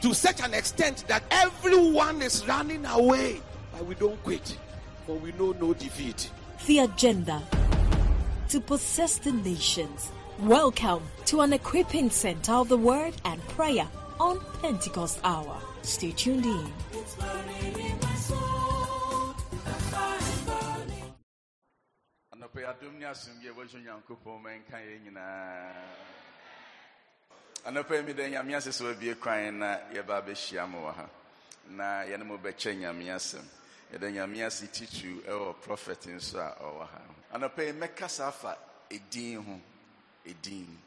to such an extent that everyone is running away. But we don't quit, for we know no defeat. The agenda to possess the nations. Welcome to an equipping center of the word and prayer on Pentecost Hour. Stay tuned in. anɔpɛ adom ne asomdwe a wɔahyɛ onyankopɔn ma nka yɛn nyinaa anɔpɛ mi meda nyame ase sɛ wabie kwan na yɛba bɛhyia mo wɔ ha. Na yɛne mo bɛkyɛ nyame asɛm. Yɛda nyame ase titiriw ɛwɔ prophet nso a ɔwɔ ha. Anɔpɛ yi mɛkasa afa edin ho. Edin.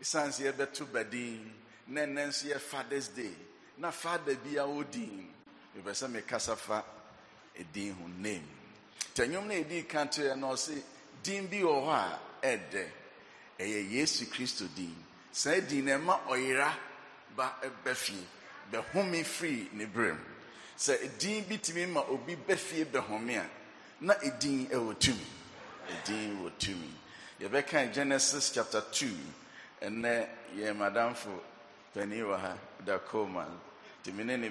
Ɛsiane sɛ yɛbɛto badin na ɛnɛ nso yɛ fathers day na father bi a ɔdin mepɛ sɛ mekasa fa edin ho name. Nti nnwom no ɛdii ka kyerɛ no ɔse din bi wɔ hɔ a ɛdɛ ɛyɛ yesu kristo din saa din ɔyera ba bɛ fie bɛhome firi ne berɛ mu sɛ tumi ma obi bɛ fie bɛhome a na ɛdin ɛwɔ tumi ɛdin wɔ tumi yɛbɛka genesis chapter 2 ɛnɛ yɛ madamfo pani wɔ ha dakoma me ne ne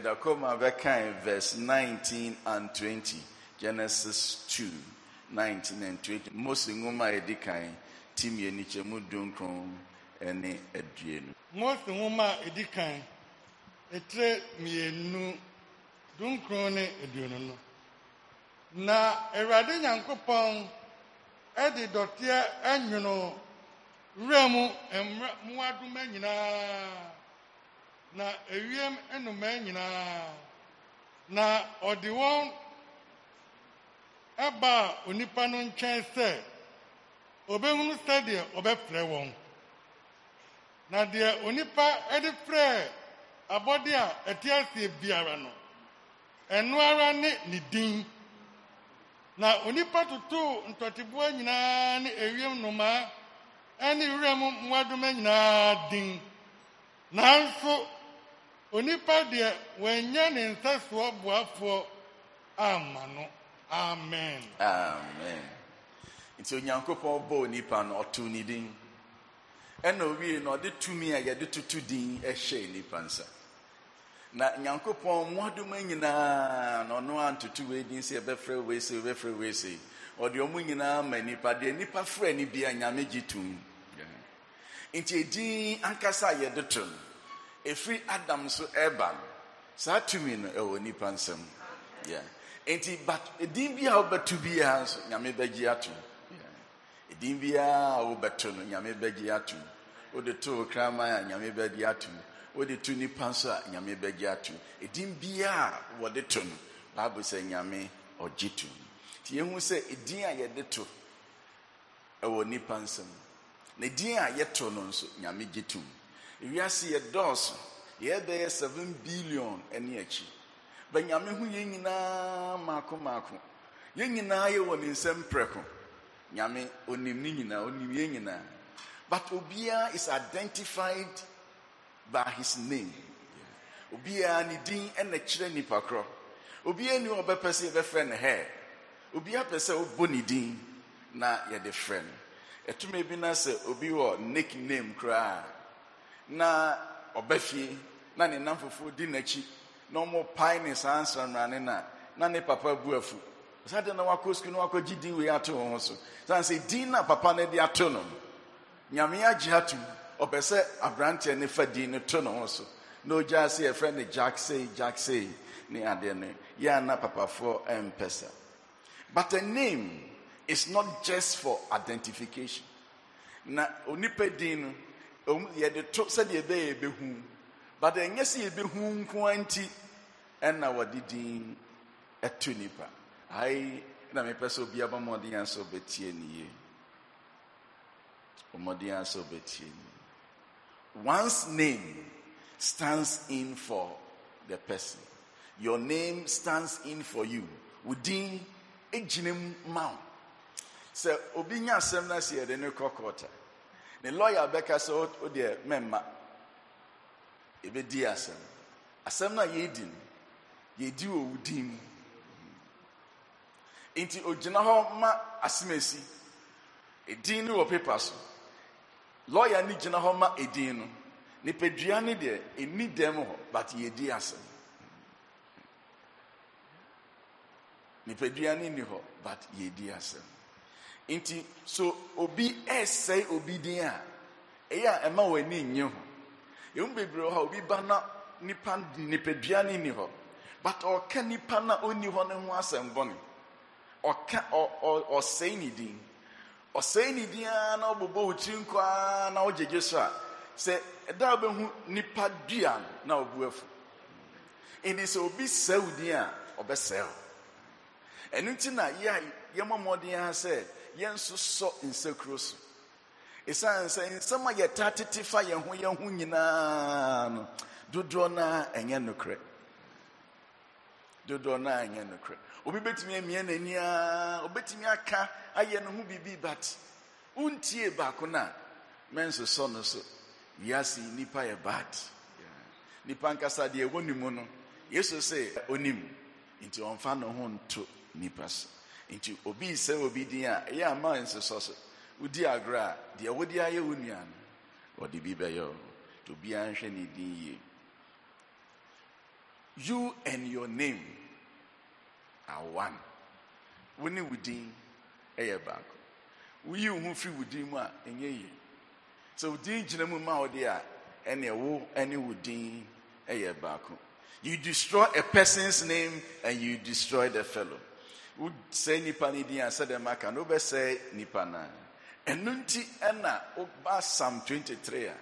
dakoma bɛkan verse 19 and 20 genesis 2 19 and 20 mose nwoma a ti mmienu kyɛ mu dunkron ne aduonu mose nwoma a ɛdi kan ɛtire mmienu dunkron ne aduonu no na awurade nyankopɔn ɛde dɔteɛ ɛnwono wura mu mmoadoma nyinaa na ewiem nnomaa nyinaa na ɔde wɔn ɛbaa onipa no nkyɛn sɛ obehunu sɛdeɛ ɔbɛfrɛ wɔn na deɛ onipa ɛde frɛ abɔde a ɛte aseɛ biara no. Ɛno ara ne ne din. Na onipa totoo ntɔteboa nyinaa ne ewiem nnomaa ɛne wuram mmoadoma nyinaa din. Nanso onipa deɛ wɔanya ne nsa soɔ boafoɔ amma no amen. Amen. Nti onyankopɔn bɔɔ nipa no ɔtoo ne din. Ɛna owie no ɔde tumi a yɛde toto din ɛhyɛɛ nipa nsa. Na nyankopɔn mmoadoma nyinaa na ɔno antoto wei din sɛ yɛbɛfrɛ wei sei yɛbɛfrɛ wei sei ɔde ɔmo nyinaa ma nipa deɛ nipa frɛ ne bia nyame gye tom nti edin ankasa a yɛde to no ɛfiri adam so ɛba no saa tumi no ɛwɔ nipa nsam. Yeah. nti but edin bi a wobɛto biara nso nyame bɛgye ato. yeah. Edin biara a wobɛto no nyame bɛgye ato wode to kraman a nyame bɛgye ato wode to nipa nso a nyame bɛgye ato edin biara a wɔde to no baabu sɛ nyame ɔgye to nti yɛhu sɛ edin a yɛde to ɛwɔ nipa nsam na edin a yɛto no nso nyame gye to ewiase yɛ dɔɔso yɛbɛyɛ seven billion ɛne akyi bɛnyame ho yɛn nyinaa maako maako yɛn nyinaa yɛ wɔ ne nsɛm prɛko nyame onim ne nyinaa onim yɛn nyinaa. But obiara is identified by his name. Obiara ne din ɛna kyerɛ nipa korɔ. Obiara ni ɔbɛpɛ sɛ yɛbɛfrɛ no hair. Obiara pɛ sɛ ɔbɔ ne din na yɛde frɛ no. Ɛtumi bi na sɛ obi wɔ nickname koraa na ɔba fie na ne nam foforɔ di n'akyi na ɔmo pae ne saa nsramrane na na ne papa bu afu saa na wakɔ sukuu na wakɔgye din wei ato wɔn ho so san sɛ din na papa no de ato no nyame agye ato ɔpɛ sɛ aberanteɛ ne fa din no to ne ho so na ogya sɛ yɛfrɛ no jack sei ne adeɛ no yɛ a na papafoɔ ɛmpɛ sa But a name is not just for identification. Na onipa din no, yɛde to sɛdeɛ ɛbɛyɛ yɛbɛhu. But ɛnyɛ sɛ yɛbɛhu nko ara nti ɛna wɔde din ɛto nipa. Ayi na mepɛ sɛ obi aba mmɔden a sɛ ɔbɛtie ne yie. Mmɔden a sɛ ɔbɛtie ne. One's name stands in for the person. Your name stands in for you. Within egyina mu ma wo. Sɛ obi nya asɛm na sɛ yɛde ne kɔ kɔɔta. Ne lawyer bɛka sɛ o o deɛ mɛmma. Ebedi asɛm. Asɛm na yɛdi no, yɛdi wɔ wo din mu. Nti ogyina hɔ ma asɛm esi. Edin no wɔ paper so. Lawyer ni gyina hɔ ma edin no. Nipadua ne deɛ ɛni dɛm hɔ but yɛdi asɛm. nipadua no nni hɔ but yɛdi asɛm nti so obi ɛsɛe obi din a ɛyɛ a ɛma w'ani nye ho ɛmu bebree hɔ a obi ba na nipa nipadua no nni hɔ but ɔka nipa na ɔnni hɔ no ho asɛm bɔne ɔka ɔsɛe ne din. Ɔsɛe ne din ara na ɔbobɔ wo tiri nkɔ ara na wogyegye so a sɛ ɛda wobɛhu nipa dua na ɔbu afu nti sɛ obi sɛe wo din a ɔbɛsɛe wo. Ɛno nti na yɛ a yɛmmɔ mmɔden ara sɛ yɛnso sɔ nsakuro so. Ɛsiane sɛ nsɛm a yɛta tete fa yɛn ho yɛn ho nyinaa no dodoɔ no a ɛnyɛ nokorɛ. Dodoɔ no a ɛnyɛ nokorɛ obi bɛtumi amia n'ani a obɛtumi aka ayɛ ne ho biribi but wontie baako no a mɛnsosɔ no so. Wiase nipa yɛ bad. Nipa nkasa deɛ ɛwɔ ne mu no yesu sɛ onim. Nti ɔmfa ne ho nto nipa so. Nti obi sɛ obi din a ɛyɛ ama nsosɔ so. Wodi agorɔ a deɛ wode ayɛ wo nua no wɔde bi bɛyɛ o nti obiara nhwɛ ne din yie you and your name are one. Wo ne wo din ɛyɛ baako. Woyi wo ho firi wo din mu a ɛnyɛ yie. Sɛ wo din gyina mu ma wo deɛ a ɛneɛ wo ne wo din baako. You destroy a person's name and you destroy the fellow. Wo sɛ nipa no din a sɛdeɛ maka no wobɛsɛ nipa no a ɛno nti ɛna woba psalm 23 a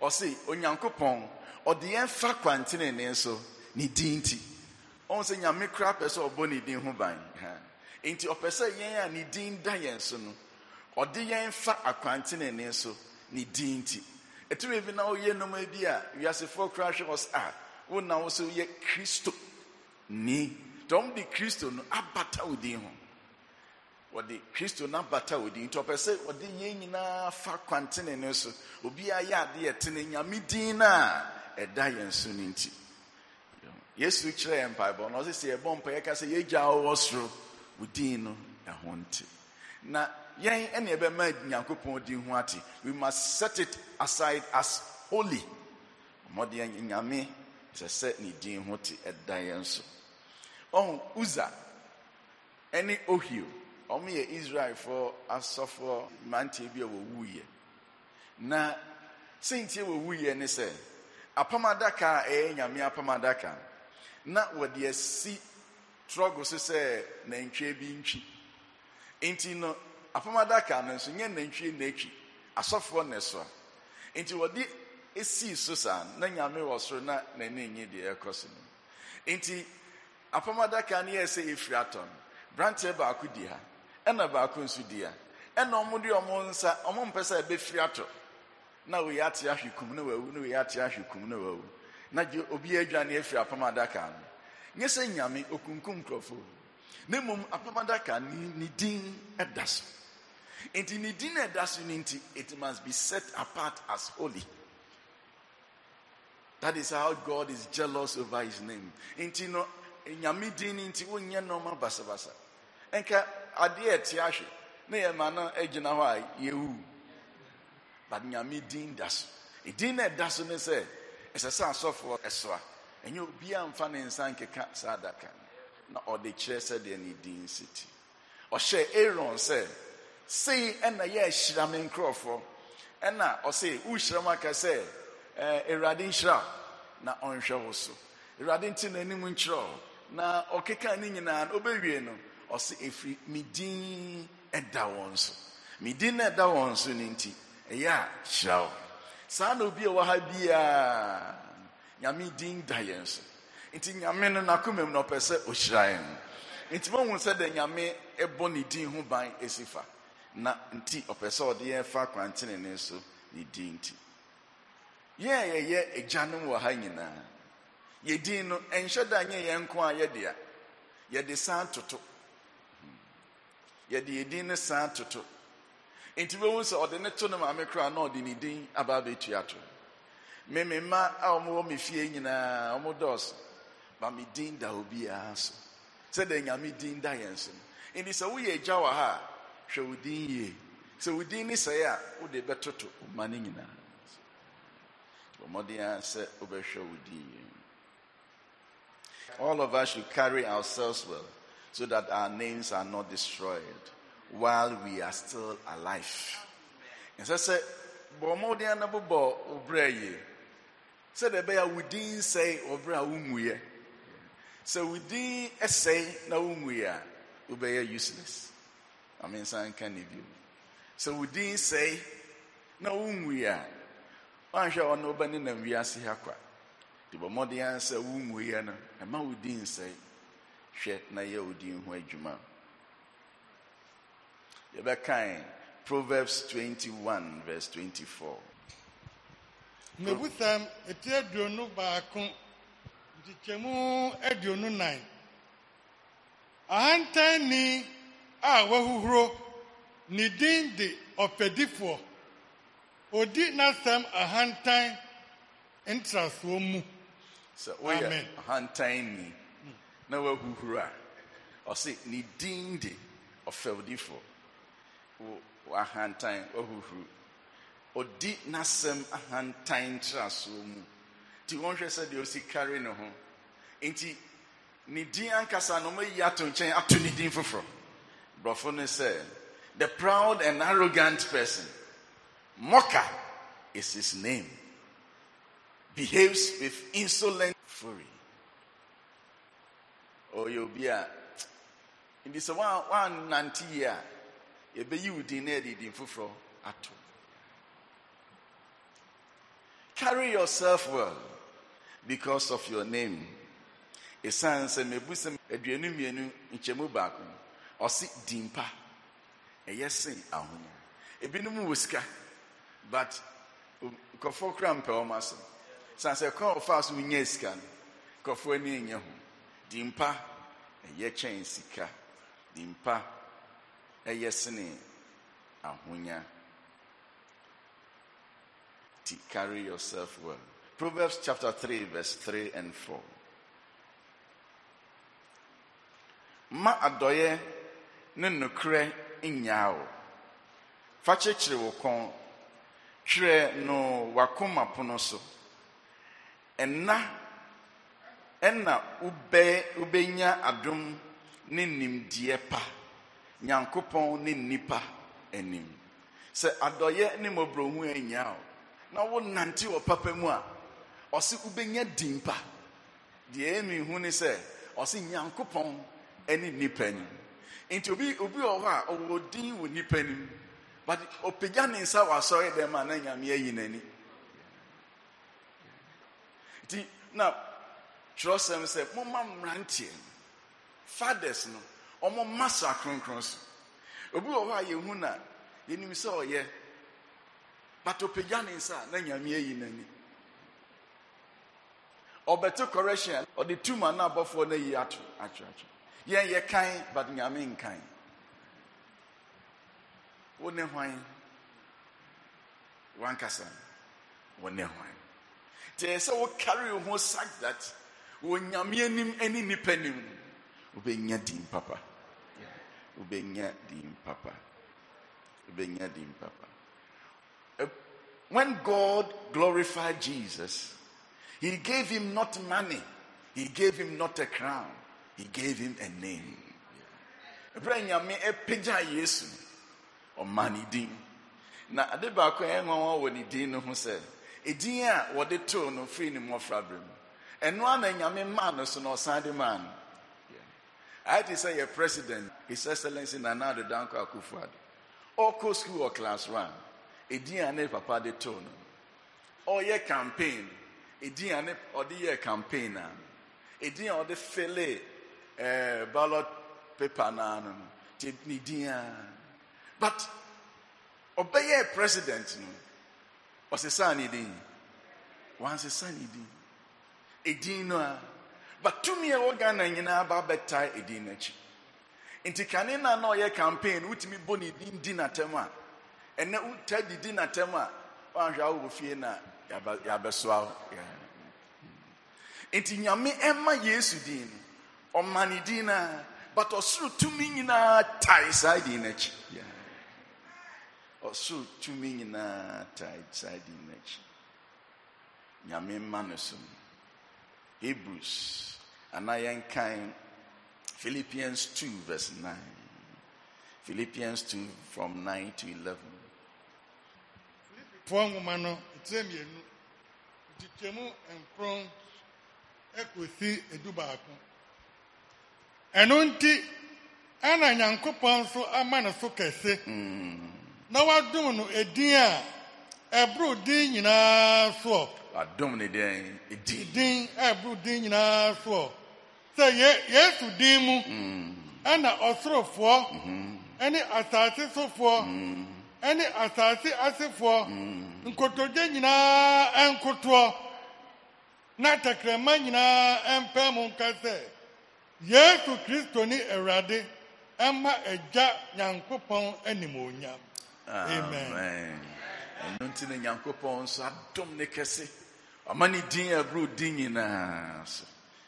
ɔse onyankopɔn ɔde yɛn fa kwantenene so ne din nti. Ɔhu sɛ nyame kora pɛ sɛ ɔbɔ ne din ho ban. Ha. enti ɔpɛ sɛ yɛn a ne din da yɛn so no ɔde yɛn fa akwantenene so ne din nti. Ɛtumi bi na woyɛ nnɔma bi a wiasefoɔ kora hwɛ wɔ sɛ a wo na wo sɛ woyɛ kristo ni. Nti ɔmo de kristo no abata wo din ho. Wɔde kristo no abata wo din. Nti ɔpɛ sɛ ɔde yɛn nyinaa fa kwantenene so. Obiara yɛ adeɛ ɛtene nyame din no a ɛda yɛn so no nti yesu kyerɛ yɛn mpaebɔ. Na ɔsɛ sɛ yɛbɔ mpa yɛka sɛ yɛgya wɔwɔ soro wo din no ɛho nte. Na yɛn ɛne ɛbɛma nyankopɔn din ho ate. We must set it aside as holy. Ɔmɔde nyame sɛ sɛ ne din ho te ɛda yɛn so. Ɔho uza ɛne ohio. Ɔmo yɛ israelfoɔ asɔfoɔ mmeranteɛ bi a wɔwuiɛ. Na sɛntie wɔwuiɛ ne sɛ apam adaka a ɛyɛ nyame apam adaka no, na wɔde asi trɔgo so sɛ nantwie bi ntwi. Nti no apam adaka no nso nyɛ nantwie na atwi asɔfoɔ na ɛsoa nti wɔde esii so saa na nyame wɔ soro na n'ani nye deɛ ɛkɔ so no. Nti apam adaka no yɛ sɛ efiri atɔ no. Branteɛ baako di ha ɛna baako nso di ha. Ɛna ɔmo de ɔmo nsa ɔmo mpɛ sɛ ɛbɛfiri atɔ. Na oyi ate ahwe kum na wawu na oyi ate ahwe kum na wawu. Na gye obi adwane afiri apam adaka no. Nyɛ sɛ nyame okunkum nkurɔfoɔ. Na mmom apam adaka ne din ɛda so. Nti ne din a ɛda so no nti it must be set apart as holy. That is how god is jealous over his name. Nti no nyame din no nti wonyɛ nɔɔma basabasa. Ɛnka adeɛ ɛte ahwe na yɛma no agyina hɔ a yɛwu. But nyame din da so. Din na ɛda so ne sɛ ɛsɛ sɛ asɔfoɔ ɛsoa. Ɛnyɛ obiara mfa ne nsa nkeka saa adaka no. Na ɔde kyerɛ sɛdeɛ ne din si ti. Ɔhyɛ aaron sɛ sei ɛna yɛ ahyira me nkurɔfoɔ. Ɛna ɔse wohyira m aka sɛ awurade nhyira na ɔnhwɛ wo so. Awurade nti n'anim nkyerɛ na ɔkeka ne nyinaa no ɔbɛwie no ɔse ɛfiri me din ɛda wɔn so. Me din na ɛda wɔn so no nti ɛyɛ a hyira wo. Saa na obi ɛwɔ ha biaa nyame din da yɛn so. Nti nyame no n'akoma mu na ɔpɛ sɛ ɔhyira yɛn. Nti mahu sɛ dɛ nyame ɛbɔ ne din ho ban ɛsi fa. Na nti ɔpɛ sɛ ɔde yɛn fa kwantene ne so ne din nti. Yɛn a yɛyɛ agyanom wɔ ha nyinaa yɛ din no ɛnhyɛ da nyɛ yɛn nko a yɛde a yɛde san toto. Yɛde yɛ din no san toto. Nti sɛ ɔde ne to no maame na ɔde ne din aba abɛtua to. Me me mma a me fie nyinaa dɔɔso me din da so. Sɛdeɛ nyame din da yɛn so no. Nti sɛ woyɛ agya wɔ ha a hwɛ wo din yie. Sɛ wo din ne sɛe a wode bɛtoto wo ma no nyinaa. All of us should carry ourselves well so that our names are not destroyed while we are still alive. ɛsɛ sɛ bɔ mmɔden na bobɔ wo berɛ yie. Sɛdeɛ ɛbɛyɛ a wo din sɛe wɔ berɛ a wonwuiɛ. Sɛ na wonwuiɛ a wobɛyɛ useless. Ame nsa nka ne bio. Sɛ wo din sɛe na wonwuiɛ a woanhwɛ a ɔno wobɛne nam wiase ha kwa. Nti bɔ mmɔden a sɛ wonwuiɛ no ɛma wo din sɛe na yɛ wo din ho adwuma yɛbɛkan proverbs 21 verse 24 mmebusam eti aduonu baako nkyekyɛmu aduonu nan. Ahantanni a wahuhuro ne din de ɔpɛdifoɔ. Odi n'asɛm ahantan ntrasoɔ mu. Sɛ woyɛ Amen. ɔhantan ni na wahuhuru a ɔse ne din de ɔfɛwdifoɔ. wo wahantan wahuhuru ɔdi n'asɛm ahantan ntrasoɔ mu. Nti wɔnhwɛ sɛ deɛ ɔsi kare ne ho. Nti ne din ankasa no ɔmayi ato nkyɛn ato ne din foforɔ. Borɔfo no sɛ the proud and arrogant person mocker is his name. Behaves with insolent fury. Ɔyɛ obi a nti sɛ woannante yie a yɛbɛyi wo din na yɛde din foforɔ ato. Carry yourself well because of your name. Ɛsiane sɛ mebu sɛ aduonu mmienu nkyɛmu baako ɔse dimpa ɛyɛ sen ahonya. Ebinom wɔ sika but nkɔfoɔ kora mpɛ wɔn asɛm. San sɛ kwan ɔfa so nya sika no nkɔfoɔ ani nyɛ ho. Dimpa ɛyɛ kyɛn sika. Dimpa ɛyɛ sene ahonya. Ti carry yourself well. Proverbs chapter 3 verse 3 and 4 ma adɔeɛ ne nokorɛ nnyaa wo. Fa kyekyere wo kɔn. Twerɛ no wakoma pono so. Ɛna ɛna wobɛ wobɛnya adom ne nimdeɛ pa. Nyankopɔn ne nnipa anim. Sɛ adɔyɛ ne mmɔborɔhu anyaa wo na wonante wɔ papa mu a ɔse wobɛnya din pa deɛ ɛmi hu ne sɛ ɔse nyankopɔn ne nnipa anim. Nti obi obi wɔ hɔ a ɔwɔ din wɔ nnipa anim but ɔpagya ne nsa wɔ asɔre dɛm a na nyame ayi n'ani. Nti na twerɛsɛm sɛ momma mmeranteɛ fathers no ɔmo mma sa kronkron so. Obi wɔ hɔ a yɛhu na yɛnim sɛ ɔyɛ but ɔpagya ne nsa na nyame ayi n'ani. Ɔbɛto correction ɔde tuma na abɔfoɔ no ayi ato atwerɛtwerɛ yɛn yɛ kan but nyame nkan. Wo ne hwan? Wankasa wo ne hwan? Nti ɛyɛ sɛ wo carry wo ho such that wɔ nyame anim ne nnipa anim wobɛnya din papa wobɛnya din papa wobɛnya din papa Eh, when god glorified jesus he gave him not money he gave him not a crown he gave him a name. Ɛberɛ a nyame ɛpagya yesu ɔma ne din. Na ade baako a ɛyɛ nwanwa wɔ ne din no ho sɛ ɛdin a wɔde too no firi ne mmɔfraberɛ mu. Ɛno a na nyame maa no so na ɔsan de maa no. Ayɛ te sɛ president his excellency nana ado danko akufo ado ɔkɔ school wɔ class one edin a ne papa de to no ɔyɛ campaign edin a ne ɔde yɛ campaign a edin a ɔde fele ɛɛ ballot paper naa no no. Te ne din a but ɔbɛyɛ president no ɔsesa ne din wansesa ne din edin no a. But tumi a ɛwɔ ghana nyinaa ba bɛtae n'akyi nti kane na na ɔyɛ campaign wotumi bɔ ne din di n'atɛm a ɛnɛ wota didi n'atɛm a wahwɛ awɔ fie na yabɛsoa nti nyame ɛma yesu din no ɔma ne din no a but ɔsoro tumi nyinaa tae saa din n'akyi. Ɔsoro tumi nyinaa tae saa din n'akyi. Nyame mma no so. Hebrews anaa yɛnkan philippians 2 verse 9 philippians 2 from 9 to 11 foɔ nwoma no nkyerɛ mmienu nkyekyɛmu nkron ekosi edu baako. Ɛno nti ɛna nyankopɔn nso ama ne so kɛse. Hmm. Na wadom no edin a ɛboro din nyinaa soɔ. Adom ne den ɛdi din a ɛboro din nyinaa soɔ sɛ ye yesu din mu ɛna ɔsorofoɔ ɛne asase sofoɔ ɛne asase asefoɔ nkotodwe nyinaa ɛnkotoɔ na tɛkrɛma nyinaa ɛmpɛ mu nka sɛ yesu kristo ne awurade ɛma agya nyankopɔn animuonyam amen. Amen. Ɛno nti ne nyankopɔn nso adom ne kɛse. Ɔma ne din aburo din nyinaa so.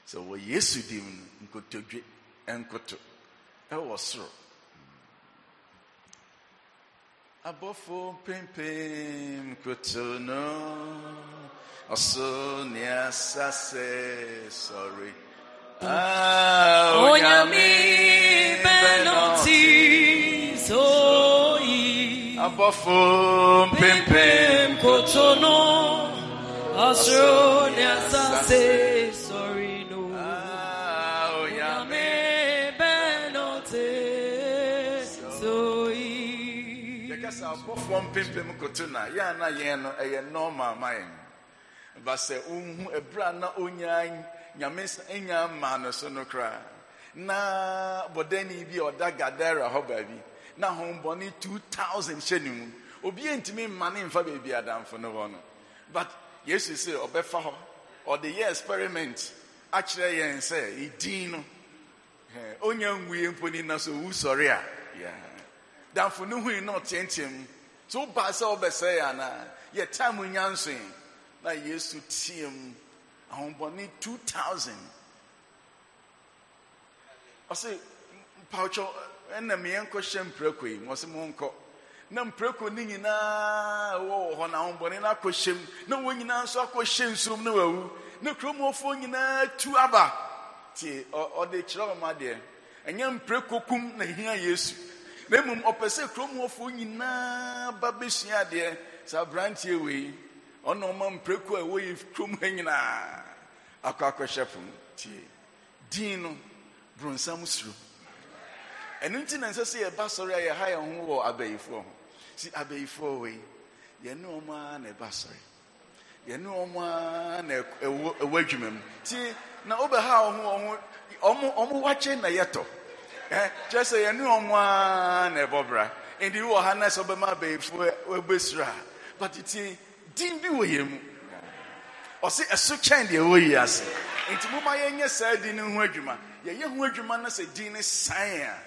Sɛ wɔ yesu dim no nkotodwe ɛnkoto ɛwɔ soro. Abɔfo mpempem koto no. Ɔso ne asase sɔre Ah, Onyame benoti zoyi abɔfo mpempem Pem kotono Asro ne sorry abɔfoɔ mpempem koto na yɛa na yɛn no ɛyɛ normal ma yɛn. Ba sɛ wohu ɛberɛ a na ɔnya nyame s- nya maa no so no koraa. Na bɔdani bi a ɔda gadara hɔ baabi na hombɔne 2000 hyɛ ne mu. Obiaa ntumi mma ne mfa baabi adamfo no hɔ no. But yesu sɛ ɔbɛfa hɔ. Ɔde yɛ experiment akyerɛ yɛn sɛ ɛdin no. Onya nwuie mpo ni na so owu sɔre a. Damfo no hui na ɔteatea mu so wobaa sɛ wobɛsɛe anaa yɛ time nya nsoe na yesu teɛ mu. Ahombɔne 2000 ɔse mpawkyɛw ɛna meyɛnkɔhyɛ mprako yi. Ɔse monkɔ. Na mprako no nyinaa wɔwɔ hɔ na ahombɔne no akɔhyɛ mu. Na wɔn nyinaa nso akɔhyɛ nsuom na wawu. Na kuromɔfoɔ nyinaa tu aba. Tie ɔde kyerɛ ɔma deɛ ɛnyɛ mprako kum na hia yesu. Na mmom ɔpɛ sɛ kuromɔfoɔ nyinaa ba bɛsua adeɛ. Sɛ aberanteɛ wei ɔna ɔma mprako a ɛwɔ yɛ kurom ha nyinaa akɔ akɔhyɛ pom tie. Din no bronsam suro. Ɛno nti na nsɛ sɛ yɛba sɔre a yɛha yɛn ho wɔ abayifoɔ ho. Si abayifoɔ wei yɛne ɔmo ara na ɛba sɔre. Yɛne ɔmo ara na ɛwɔ adwuma mu. Tie na wobɛha wo ho wɔ ho ɔmo wakye na yɛtɔ. Kyerɛ sɛ yɛne ɔmo ara na ɛbɔ bra. Nti wɔ ha na sɛ ɔbɛma abayifoɔ ɛbɛsuro a but tie din bi wɔ yɛn mu. Ɔse ɛso kyɛn deɛ ɛwɔ yi ase. Nti moma yɛnyɛ saa din no ho adwuma. Yɛyɛ ho adwuma na sɛ din no san a.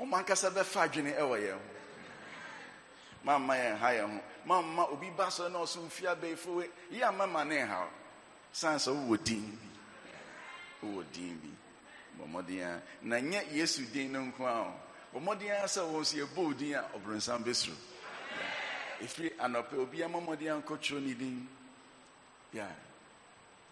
Ɔmo ankasa ho. Mamma yɛn mamma obi ba sɔrɔ na ɔso mfi we yi a mama ne ha san sɛ bi. Wowɔ din bi. Bɔ a na nyɛ yesu din no nko a bɔ a sɛ wɔn nso yɛbɔ din a ɔbronsam bɛsuro. Ɛfiri anɔpɛ obi ama mmɔden ankɔtwerɛ ne din.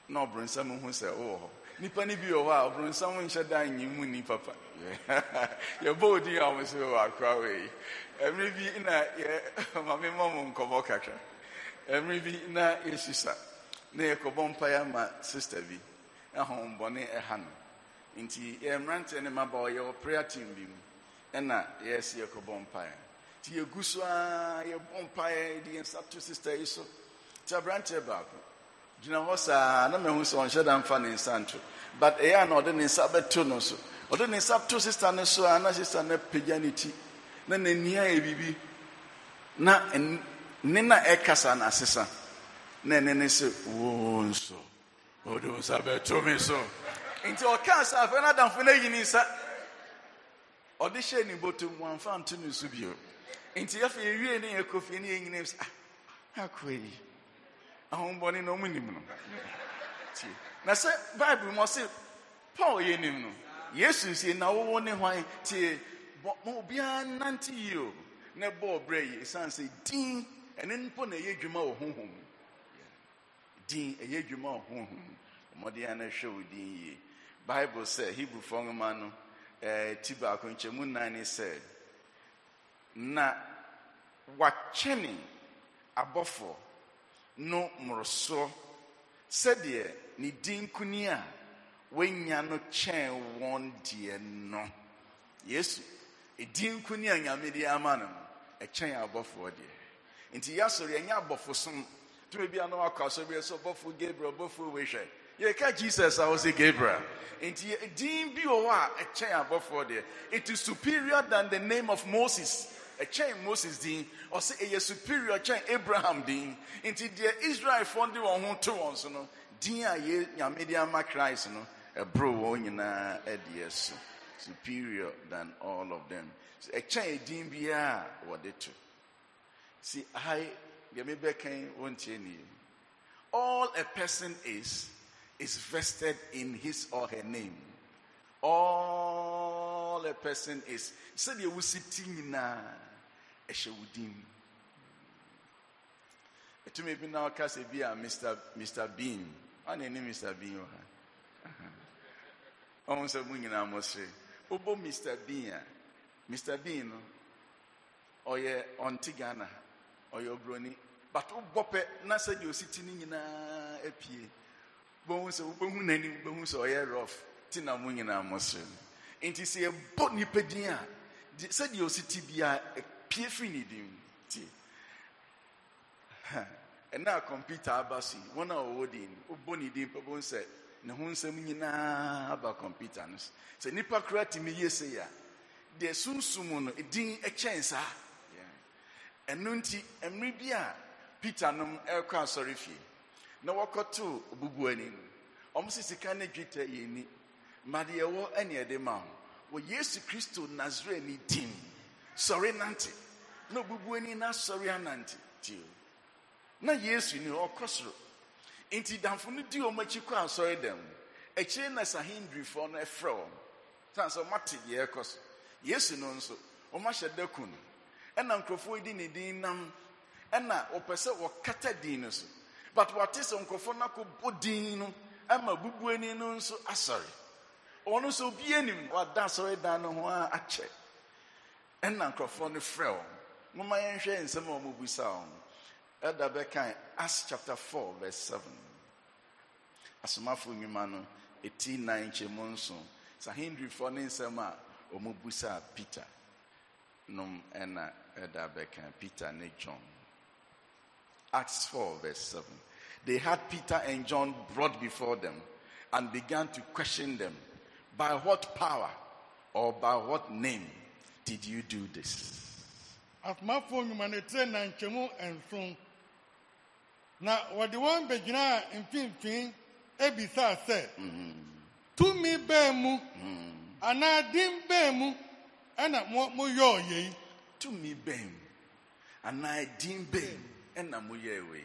Na ɔbronsam hu sɛ wowɔ hɔ. Nipa no bi wɔ hɔ a ɔbronsam nhyɛ da nyi mu ni papa. Yɛbɔ din a ɔmo sɛ wɔ akoa wei. Ɛmere bi na yɛ mame ma mo nkɔmmɔ kakra. Ɛmere bi na yɛhyisa na yɛkɔbɔ mpaeɛ ama sister bi. Ɛhombɔne ɛha no. Nti yɛ mmeranteɛ ne maba yɛwɔ prayer team bi mu ɛna yɛsi yɛkɔbɔ mpaeɛ. Nti yɛgu so a yɛbɔ mpaeɛ de yɛn nsa sister yi so. Nti aberanteɛ baako gyina hɔ saa na mahu sɛ ɔnhyɛ da mfa ne nsa nto. But ɛyɛ a na ɔde ne nsa bɛto no so. Ɔde ne nsa to sister no so a na sister no apagya ne ti na n'ani ayɛ biribi na ne na ɛkasa no asesa na ɛne ne sɛ wo nso wode wo nsa bɛto me so nti ɔkaa sɛ afei no adamfo no ayi ne nsa. Ɔde hyɛ ne bɔtɔ mu amfa nto ne so bio. Nti afei yɛwie ne yɛkɔ fie ne yɛnyina sɛ ah akɔ yi. Ahombɔne na ɔmu nim no. Na sɛ bible mu ɔse paul yɛ nim no. Yesu sie na wowɔ ne hwan? Tie ma obiara nante yie o. Na ɛbɔ ɔbrɛ yi ɛsiane sɛ din ɛne mpo na ɛyɛ adwuma wɔ honhom. Din ɛyɛ adwuma wɔ honhom. Mu. mmɔden a na hwɛ wo din yie bible sɛ hebrewfoɔ nwoma no ɛɛ ti baako nkyɛmu nnan na wakyɛne abɔfoɔ no mmorosoɔ sɛdeɛ ne din kuni a wanya no kyɛn wɔn deɛ no. Yesu ɛdin kuni a nyame ama no ɛkyɛn abɔfoɔ deɛ. Nti yɛasɔre ɛnyɛ abɔfo som. Tumi bia na wakɔ asɔre sɛ ɔbɔfo gabriel ɔbɔfo wehwɛ yɛka jesus a wɔsɛ gabriel. Nti din bi wɔ hɔ a ɛkyɛn abɔfoɔ deɛ. It is superior than the name of moses. Ɛkyɛn moses din ɔsɛ ɛyɛ superior kyɛn abraham din. Nti deɛ israelfoɔ de wɔn ho to wɔn so no din a yɛ nyame de ama christ no ɛboro wɔn nyinaa ɛdeɛ so superior than all of them. Ɛkyɛn din biara wɔde to. See i deɛ mebɛkan wɔntie nie. All a person is is vested in his or her name. All a person is ti nyinaa ɛhyɛ wo din mu. ɛtumi bi na ɔka sɛ a mr mr bean. Ɔne ne mr bean ɔmo sɛ mo nyinaa mo sere wobɔ mr bean a. Mr bean no ɔyɛ ɔnte ghana ɔyɛ obroni but wobɔ pɛ na sɛdeɛ osi ti no nyinaa wobɛhu sɛ wobɛhu n'anim sɛ ɔyɛ ti na mo nyinaa mo nti sɛ yɛbɔ nnipa din a sɛdeɛ osi ti biara apie firi ne din tie ɛna kɔmputa aba so yi wɔn a wɔwɔ din ne din pɛ bɛhu sɛ ne ho nsɛm nyinaa aba kɔmputa no so sɛ nnipa koraa tumi yie sɛ yi deɛ sunsum no din saa nti bi a peter nom ɛrekɔ asɔre fie na wɔkɔtoo obubuani no ɔmo sɛ sika ne dwetɛ yɛ ni ma deɛ ɛwɔ ɛne ɛde ma wo wɔ yesu kristo nasareni din. Sɔre nante. Na obubuani no asɔre anante tio. Na yesu ni ɔkɔ soro. Nti damfo no di wɔn akyi kɔ asɔre dɛm. Akyire na sahindrifoɔ no ɛfrɛ wɔn. San sɛ ɔmate deɛ ɛkɔ so. Yesu no nso wɔn ahyɛ da kun ɛna nkurɔfoɔ di ne din nam. Ɛna wɔpɛ sɛ wɔkata din no so but wɔate sɛ nkurɔfoɔ no akɔbɔ din no ama bubuani no nso asɔre ɔno nso obi anim wada asɔre dan no ho a no frɛ wɔn moma yɛnhwɛ nsɛm a wɔmubisa wɔn ɛda bɛkan acts chapter 4 verse 7 asomafo nnwuma no ɛti nan nkyɛmu nso sahindrifoɔ ne nsɛm peter. Nom ɛna ɛda bɛka peter ne john. Acts 4 verse 7 they had peter and john brought before them and began to question them by what power or by what name did you do this? Asomafoɔ nnwuma no tire na nkyɛmu nson. Na wɔde wɔn bɛgyinaa mfimfini ebisaa sɛ mm-hmm. mm-hmm. tumi bɛn mu? Anaa din bɛn mu? Ɛna mo moyɔɔ tumi bɛn mu. Anaa din bɛn mu ɛna moyɛɛ wei.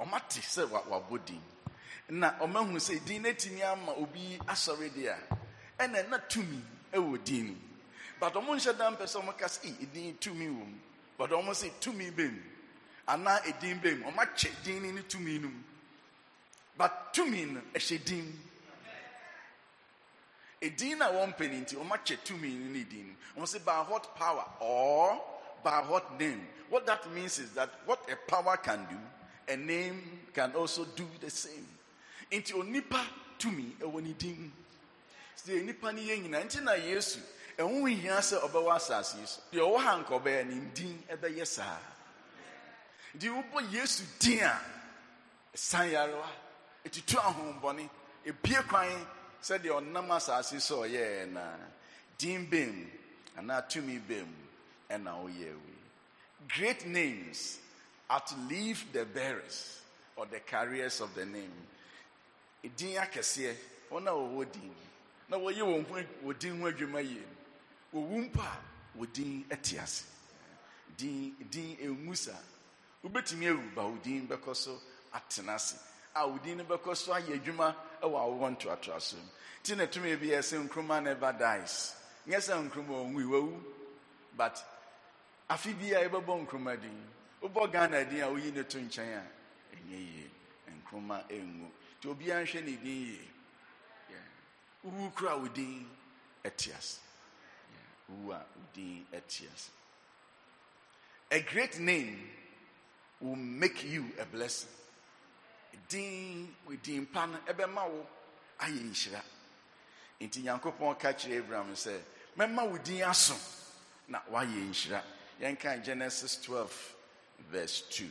Ɔmate sɛ wa- wabɔ din. Na ɔmahu sɛ din no atumi ama obi asɔre deɛ a ɛna na tumi ɛwɔ din no but ɔmo nhyɛ da mpɛ sɛ ɔmo ka sɛ "Ei, ɛdin tumi wɔ mu. But ɔmo sɛ tumi bɛn mu. Anaa ɛdin bɛn mu. Ɔmakyɛ din no ne tumi no mu. But tumi no ɛhyɛ din ɛdin na wɔn mpɛ ne nti ɔmakyɛ tumi no ne din no ɔmo sɛ by what power or by what name. What that means is that what a power can do a name can also do the same. Nti onipa tumi ɛwɔ ne din. Sɛ nipa no yɛ nyinaa nti na yesu ɛho hia sɛ ɔbɛwɔ asase yi so deɛ ɔwɔ ha nka ɔbɛyɛ ne din ɛbɛyɛ saa. Nti wobɔ yesu din a ɛsan yarewa ɛtutu ahombɔne ebie kwan sɛdeɛ ɔnam asase so ɔyɛɛ na. Din bɛn anaa tumi bɛn ɛna ɔyɛ wi great names outlive the bearers or the carriers of the name. Din akɛseɛ wɔn a wɔwɔ din. Na wɔyɛ wɔn ho wɔ din ho adwuma yie wɔwu mpa a din te ase. Din din emu saa wobɛtumi awu ba wo din bɛkɔ so a wo din no bɛkɔ so ayɛ adwuma wɔ awoɔ ntoatoaso nti na tumi bi yɛ sɛ Nkrumah never dies. Nyɛ sɛ Nkrumah ɔnwu wawu. But afe bi a yɛbɛbɔ Nkrumah din. Wobɔ ghana din a woyi ne to nkyɛn a ɛnyɛ yie. Nkrumah ɛngu nti obiara nhwɛ ne ase. A ase. A great name will make you a blessing. Din din pa no ɛbɛma wo ayɛ nhyira. Nti nyankopɔn ka abraham sɛ mɛma wo aso na woayɛ nhyira yɛnka genesis 12 verse 2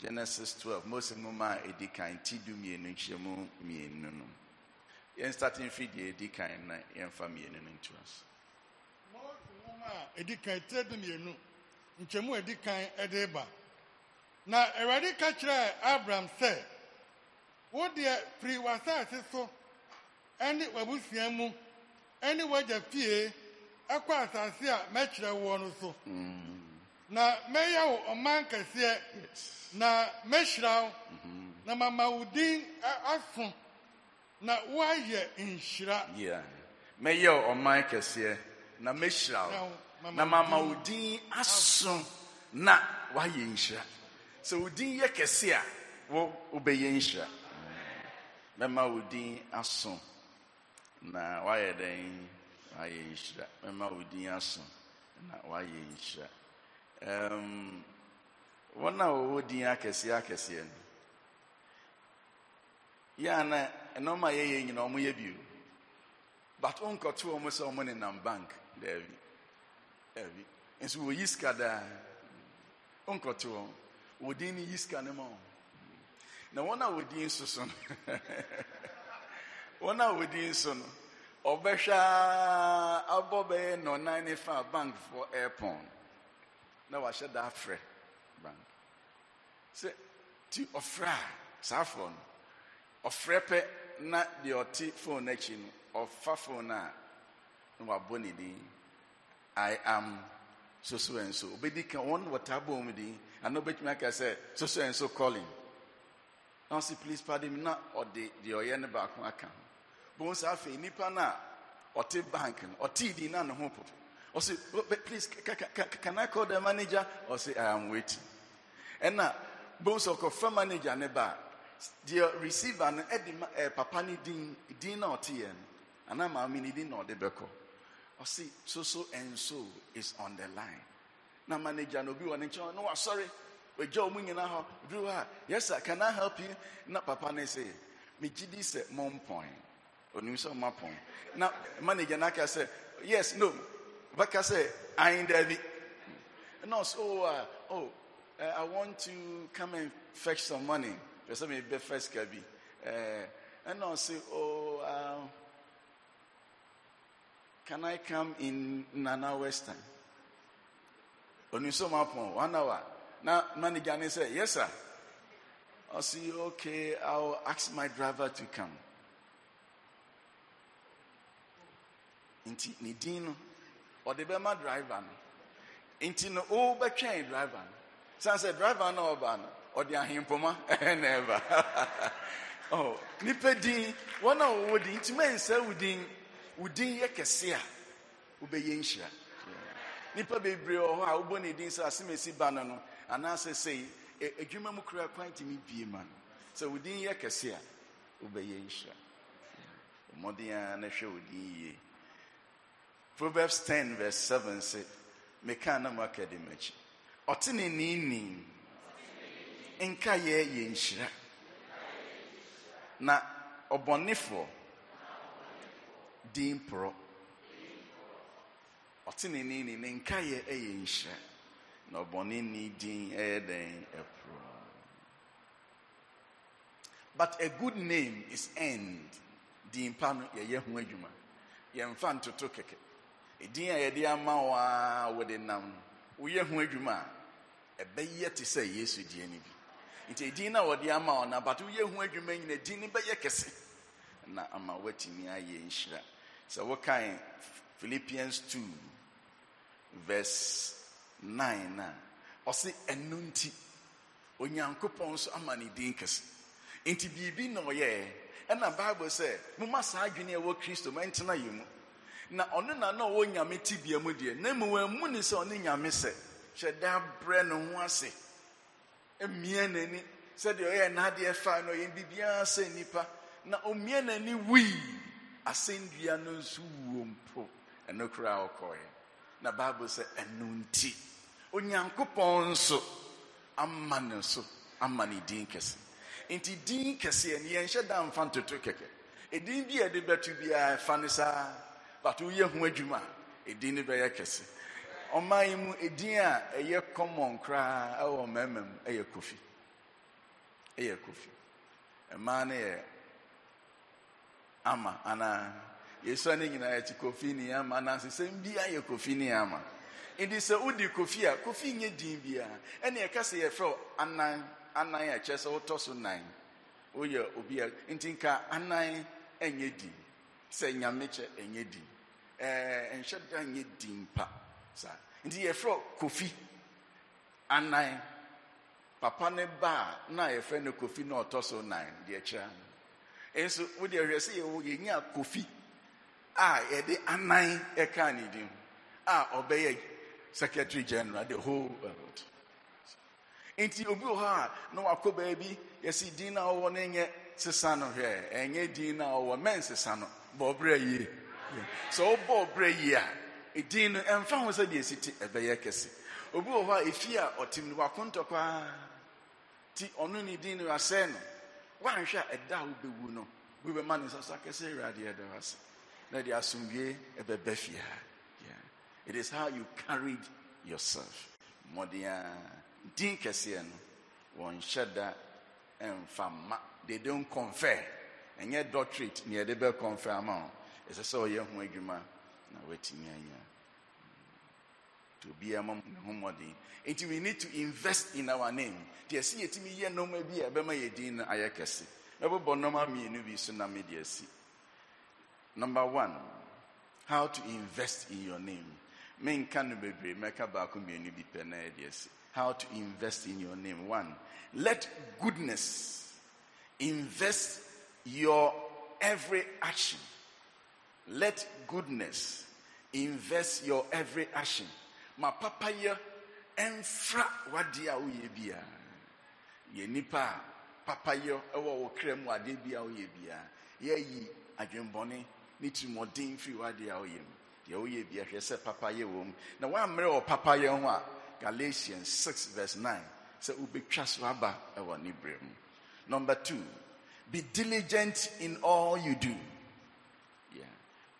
genesis 12 mose nwoma a ɛdi kan ti du mmienu nkyerɛmu mmienu no. Yɛn starting fi deɛ ɛdi kan na yɛmfa mmienu no nto ase. Mose nwoma a ɛdi kan tire du mmienu nkyɛmu a ɛdi kan ɛde ba. Na awurade ka kyerɛɛ abraham sɛ wo deɛ firi w'asase so ɛne w'abusua mu ɛne w'agya fie ɛkɔ asase a mɛkyerɛ woɔ no so. Na mɛyɛ wo ɔman kɛseɛ. Na mɛhyira wo. Na mama wo din aso. Na woayɛ nhyira. Mɛyɛ wo ɔman kɛseɛ. Na mɛhyira wo- na mama wo din aso. na woayɛ nhyira. Sɛ wo din yɛ kɛse a wo wobɛyɛ nhyira. Mɛma wo din aso. Na woayɛ dɛn? Woayɛ nhyira. Mɛma wo din aso na woayɛ nhyira. Um, wɔn a wɔwɔ din akɛseɛ akɛseɛ no yɛ a na ɛnɔma yɛyɛ nyina ɔmo yɛ bio. But wonkɔto ɔmo sɛ ɔmo nenam bank daabi daabi. Nso wɔyi sika daa. Wonkɔto wɔn wɔdin no yi sika no ma wɔn na wɔn a wɔdin so so no wɔn a wɔdin so no ɔbɛhwɛ a abɔ bɛyɛ nɔnan ne fa bank for airpon na wahyɛ da afrɛ bank. Sɛ ti ɔfrɛ a saa afɔ no ɔfrɛ pɛ na deɛ ɔte phone n'akyi no ɔfa phone a na wabɔ ne din i am so so and so. Obedi kan wɔn wɔtaa bɔ wɔn din ana obetumi aka sɛ so so and calling. Na ɔsi please pardon me na ɔde deɛ ɔyɛ ne baako aka ho bɔn saa afei nipa na ɔte bank no ɔte din na ne ho popo ɔsi "Oh, but please ca- ca- ca- can i call the manager? Ɔsi i am waiting. Ɛna bɔn sɛ ɔkɔfra manager ne ba deɛ receiver no ɛde ɛɛ papa ne din din na ɔte yɛ no anaa maame ne din na ɔde bɛkɔ ɔsi so so and so is on the line. Na manager na obi wɔ ne nkyɛn no wasɔre wagya wɔn nyinaa hɔ duru hɔ a yes sir. Can i help you? Na papa ne sɛ megye di sɛ mo mpɔn onim sɛ ɔmo apɔn na manager sɛ yes no bɛka sɛ ayin dabi na ɔsɛ oh uh, oh uh, i want to come and fetch some money pɛ sɛ mebɛ fɛ sika bi ɛɛ ɛna ɔsɛ oh. Uh, can I come in an hour's time? Onisom upon one hour. Now, manager ne say, Yes, sir. I'll see, okay, I'll ask my driver to come. Nti, ni din no, ɔde bɛma driver no. Nti no, ɔbɛtwɛn driver no. San sɛ driver no ɔba no, ɔde ahempoma ɛna ɛba. Oh, nipa din, wɔn a wɔwɔ din, nti mɛnsa wo din, wo din yɛ kɛse a wobɛyɛ nhyira nipa bebree wɔ hɔ a wobɔ ne din sɛ asɛm esi ba no no anaasɛ sei adwuma mu kura kwan tumi bie ma no sɛ wo din yɛ kɛse a wobɛyɛ nhyira mmɔden a na hwɛ wo din yie proverbs 10 verse 7 sɛ meka na ne nka yɛ yɛ nhyira na ɔbɔnefoɔ din ɔte ne ni nkaeɛ ɛyɛ nhyira na ɔbɔne ni din dɛn ɛporɔ but a good name is earned din pa no yɛyɛ ho ntoto kɛkɛ ɛdin a yɛde ama wo a wode nam woyɛ ho adwuma a ɛbɛyɛ te sɛ yesu deɛ no bi. Nti ɛdin no a wɔde ama wo no but woyɛ ho adwuma nyina din no bɛyɛ kɛse na ama woatumi ayɛ nhyira. Sɛ wokae philippians 2 verse 9 a ɔse ɛno nti onyankopɔn nso ama ne din kɛse. Nti biribi na ɔyɛɛ ɛna bible sɛ moma saa adwene ɛwɔ kristo ma yɛ mu. Na ɔno na na ɔwɔ nyame tibea mu deɛ. Na mmom ammu ne sɛ ɔne nyame sɛ hyɛ da brɛ ne ho ase. Mmia n'ani. Sɛdeɛ ɔyɛ n'adeɛ fa no ɔyɛ biribiara sɛ nnipa. Na ɔmmia n'ani wui. Asɛndua no nso wuo mpo. Ɛno koraa ɔkɔɔɛ na bible sɛ ɛno nti onyankopɔn nso ama ne so ama ne din kɛse. Nti din kɛseɛ no yɛnhyɛ da mfa ntoto kɛkɛ. Ɛdin bi a ɛde bɛto biara ɛfa ne saa. But woyɛ ho adwuma. A ɛdin no bɛyɛ kɛse. Ɔman yi mu ɛdin a ɛyɛ common koraa ɛwɔ mmarima mu ɛyɛ kofi. Ɛyɛ kofi. Mmaa no yɛ ama anaa yɛsua no nyinaa yɛte kofi ne ama anaasɛ sɛm bia yɛ kofi ne ama. Nti sɛ wodi kofi a kofi nyɛ din biara ɛne ɛka sɛ yɛfrɛ anan anan a ɛkyerɛ sɛ wotɔ so nan. Woyɛ obi a nti anan ɛnyɛ din. Sɛ nyame kyɛ ɛnyɛ din. Ɛɛ nhyɛ da nyɛ din pa saa nti yɛfrɛ kofi. Anan papa ne ba a na yɛfrɛ no kofi na ɔtɔ so nan deɛ kyerɛ no. Nso wode hwɛ sɛ yɛwɔ yɛnya kofi a yɛde anan ɛka ne din a ɔbɛyɛ secretary general the whole world. Nti obi wɔ hɔ a na wakɔ baabi yɛsi din na ɔwɔ no nyɛ sesa no hwɛ ɛnyɛ din na ɔwɔ mɛn sesa no bɔ yie. Sɛ ɔbɔ ɔbrɛ yie a edin no ɛnfa ho sɛ deɛ esi ti ɛbɛyɛ kɛse. Obi wɔ hɔ a efi a ɔtim no wakontɔ paa ti ɔno ne din no asɛn no wanhwɛ a ɛda a wobɛwu no wobɛma ne nsa so akɛsɛ awurade ɛda hɔ ase. Na de asomdwie ɛbɛbɛ fie ha. It is how you carried yourself. Mmɔden a din kɛseɛ no wɔnhyɛ da ɛmfa ma. They don't confer ɛnyɛ doctorate ne yɛde bɛ confer ama wo ɛsɛ sɛ ɔyɛ ho adwuma na watumi anya mmɔden nti we need to invest in our name. Nti ɛsɛ yɛtumi yɛ nneɛma bi a ɛbɛma yɛ din no ayɛ kɛse mɛbobɔ nneɛma mmienu bi so na mede asi number one how to invest in your name. Menka no bebree mɛka baako mmienu bi pɛ na yɛde asi how to invest in your name. One let goodness invest your every action let goodness invest your every action. Ma papayɛ ɛmfra wadeɛ a woyɛ biara yɛ nipa a papayɛ ɛwɔ wo kra mu adeɛ bi a woyɛ biara yɛayi adwembɔne ne tirimɔden firi wadeɛ a woyɛ mu woyɛ bia hwɛ sɛ papayɛ wɔ mu na woammerɛ wɔ papayɛ ho a galatians 6 verse 9 sɛ wobɛtwa so aba ɛwɔ ne berɛ number two be diligent in all you do.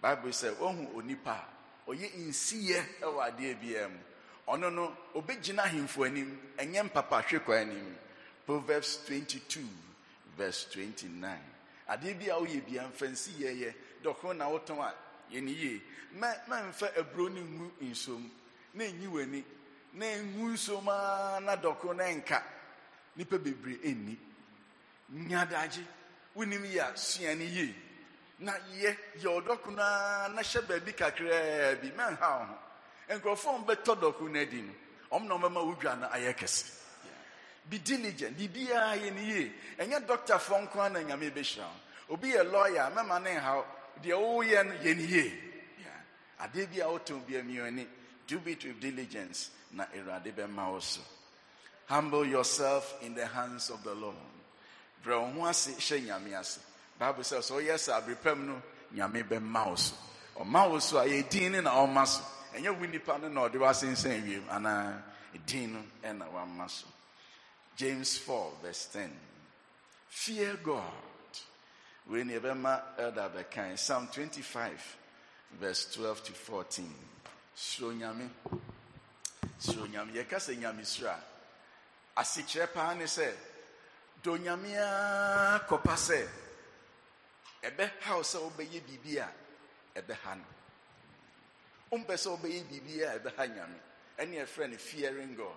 Bible sɛ wohu onipa a ɔyɛ nsiyɛ ɛwɔ adeɛ biara mu ɔno no obɛgyina ahemfo anim ɛnyɛ mpapahwe kɔ anim. Proverbs 22 verse 29 adeɛ bi a woyɛ bia mfa nsiyɛyɛ dɔko na wotɔn a yɛne yie. Mɛmfa aburo no ngu nsom na ɛnyi w'ani na ɛngu nsom a na dɔko na ɛnka nnipa bebree ɛnni nyadagye wonim yɛ a sua no yie. Na yɛ yɛ ɔdɔko no na hyɛ baabi kakraa bi mɛnha wo ho. Nkurɔfoɔ mbɛtɔ dɔko no no na ɔmɛma no be diligent. Biribiara yɛ ne yie. Ɛnyɛ dɔktafoɔ nko a na nyame bɛhyira wo. Obi lawyer mɛma ne nhaw. Deɛ woyɛ no yɛ ne yie. Adeɛ bi a wotɔn bi amiani do it with diligence na awurade bɛma wo so. Humble yourself in the hands of the lord. Brɛ ho ase nyame ase bible sɛ sɛ woyɛ sɛ aberepam no nyame bɛma wo so. Ɔma wo so a yɛdin ne na ɔma so. Ɛnyɛ wo nipa no na ɔde wasensɛn wiem anaa din no james 4 verse 10 fear god. Wei ne ɛbɛma elder bɛkan psalm 25 verse 12 to 14 suro nyame. Suro nyame. Yɛka sɛ nyame suro a asekyerɛ paa ne sɛ dɔ nyame ɛbɛhaw sɛ wobɛyɛ biribi a ɛbɛha no. Wompɛ sɛ wobɛyɛ biribi a ɛbɛha nyame. Ɛne ɛfrɛ no fearing god.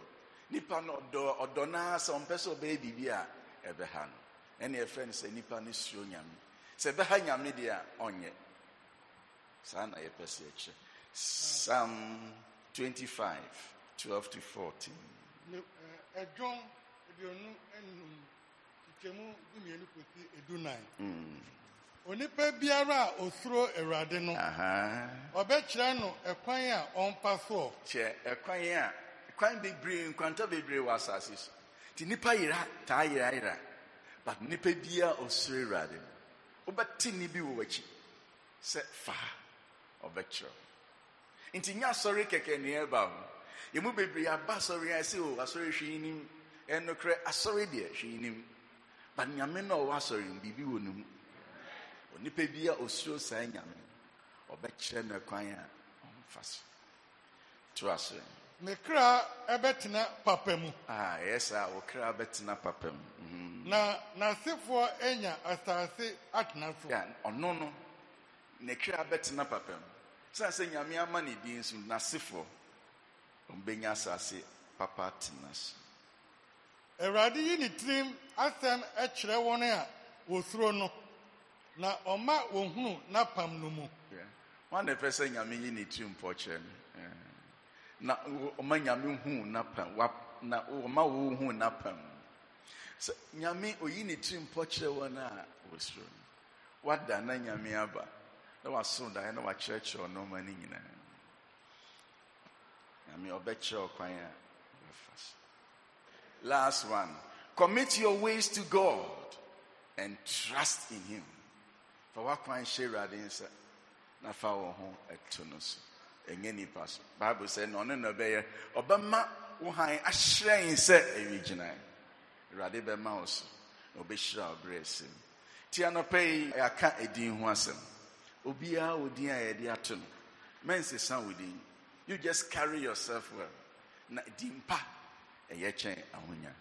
Nipa no ɔdɔ ɔdɔ naa sɛ ɔmpɛ sɛ ɔbɛyɛ biribi a ɛbɛha no. Ɛne ɛfrɛ no sɛ nipa no suro nyame. Sɛ ɛbɛha nyame deɛ a ɔnyɛ. Saa na yɛpɛ sɛ yɛkyerɛ. Psalm 25 12 to 14 Ne- ɛ- ɛdwom aduonu enum kyekyɛmu dumienu kosi edunan onipa biara a osuro awurade no. Ɔbɛkyerɛ no ɛkwan a ɔmpa soɔ kyɛ ɛkwan a kwan bebree nkwanta bebree wɔ asase so. Nti nipa yera taa yera yera. But nipa biara ɔsoro awurade no wobɛte ne bi wɔ w'akyi sɛ faa ɔbɛkyerɛw. Nti nyɛ asɔre kɛkɛ ne ɛba ho. Yɛmu bebree aba asɔre a ɛsɛ o asɔre hwee nim ɛnokorɛ asɔre deɛ hwee nim but nyame no a ɔwɔ asɔre no biribi wɔ ne mu onipa bi a osuro saa nyame ɔbɛkyerɛ no kwan a ɔmfa so. To asɔre me kra ɛbɛtena papa mu. A ɛyɛ saa wo kra bɛtena papa mu. Mhm. na n'asefoɔ anya asase atena so. Ya, ɔno no ne kra bɛtena papa mu. Sɛ sɛ nyame ama ne din so n'asefoɔ ɔmbɛnya asase papa tena so. Awurade yi ne tirim asɛm ɛkyerɛ wɔn a wosuro no. Na ɔma wɔhunu n'apam no mu. Wọn na ɛpɛ sɛ nyame yi ne tiri mpɔ kyerɛ no. Na ɔma nyame hu n'apam wa na ɔma wo hu n'apam. Sɛ nyame oyi ne tiri mpɔ kyerɛ wɔn a wɔsoro no. Wada na nyame aba na waso daeɛ na wakyerɛkyerɛ ɔnɔma no nyinaa. Nyame ɔbɛkyerɛ ɔkwan a ɔbɛfa so. Last one. Commit your ways to god and trust in him fa w'akwan hyɛ awurade nsa na fa wo ho ɛto no so. Ɛnyɛ nipa so. Bible sɛ na ɔno na ɔbɛyɛ ɔbɛma wo han ahyerɛn sɛ ɛwi gyinae. Awurade bɛma wo so na ɔbɛhyira wo berɛ asɛm. Ti anɔpɛ yi yɛaka ɛdin ho asɛm. Obiara din a yɛde ato no mɛnsesa wo din. You just carry yourself well. Na din pa ɛyɛ kyɛn ahonya.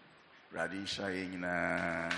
Awurade nhyira yɛ nyinaa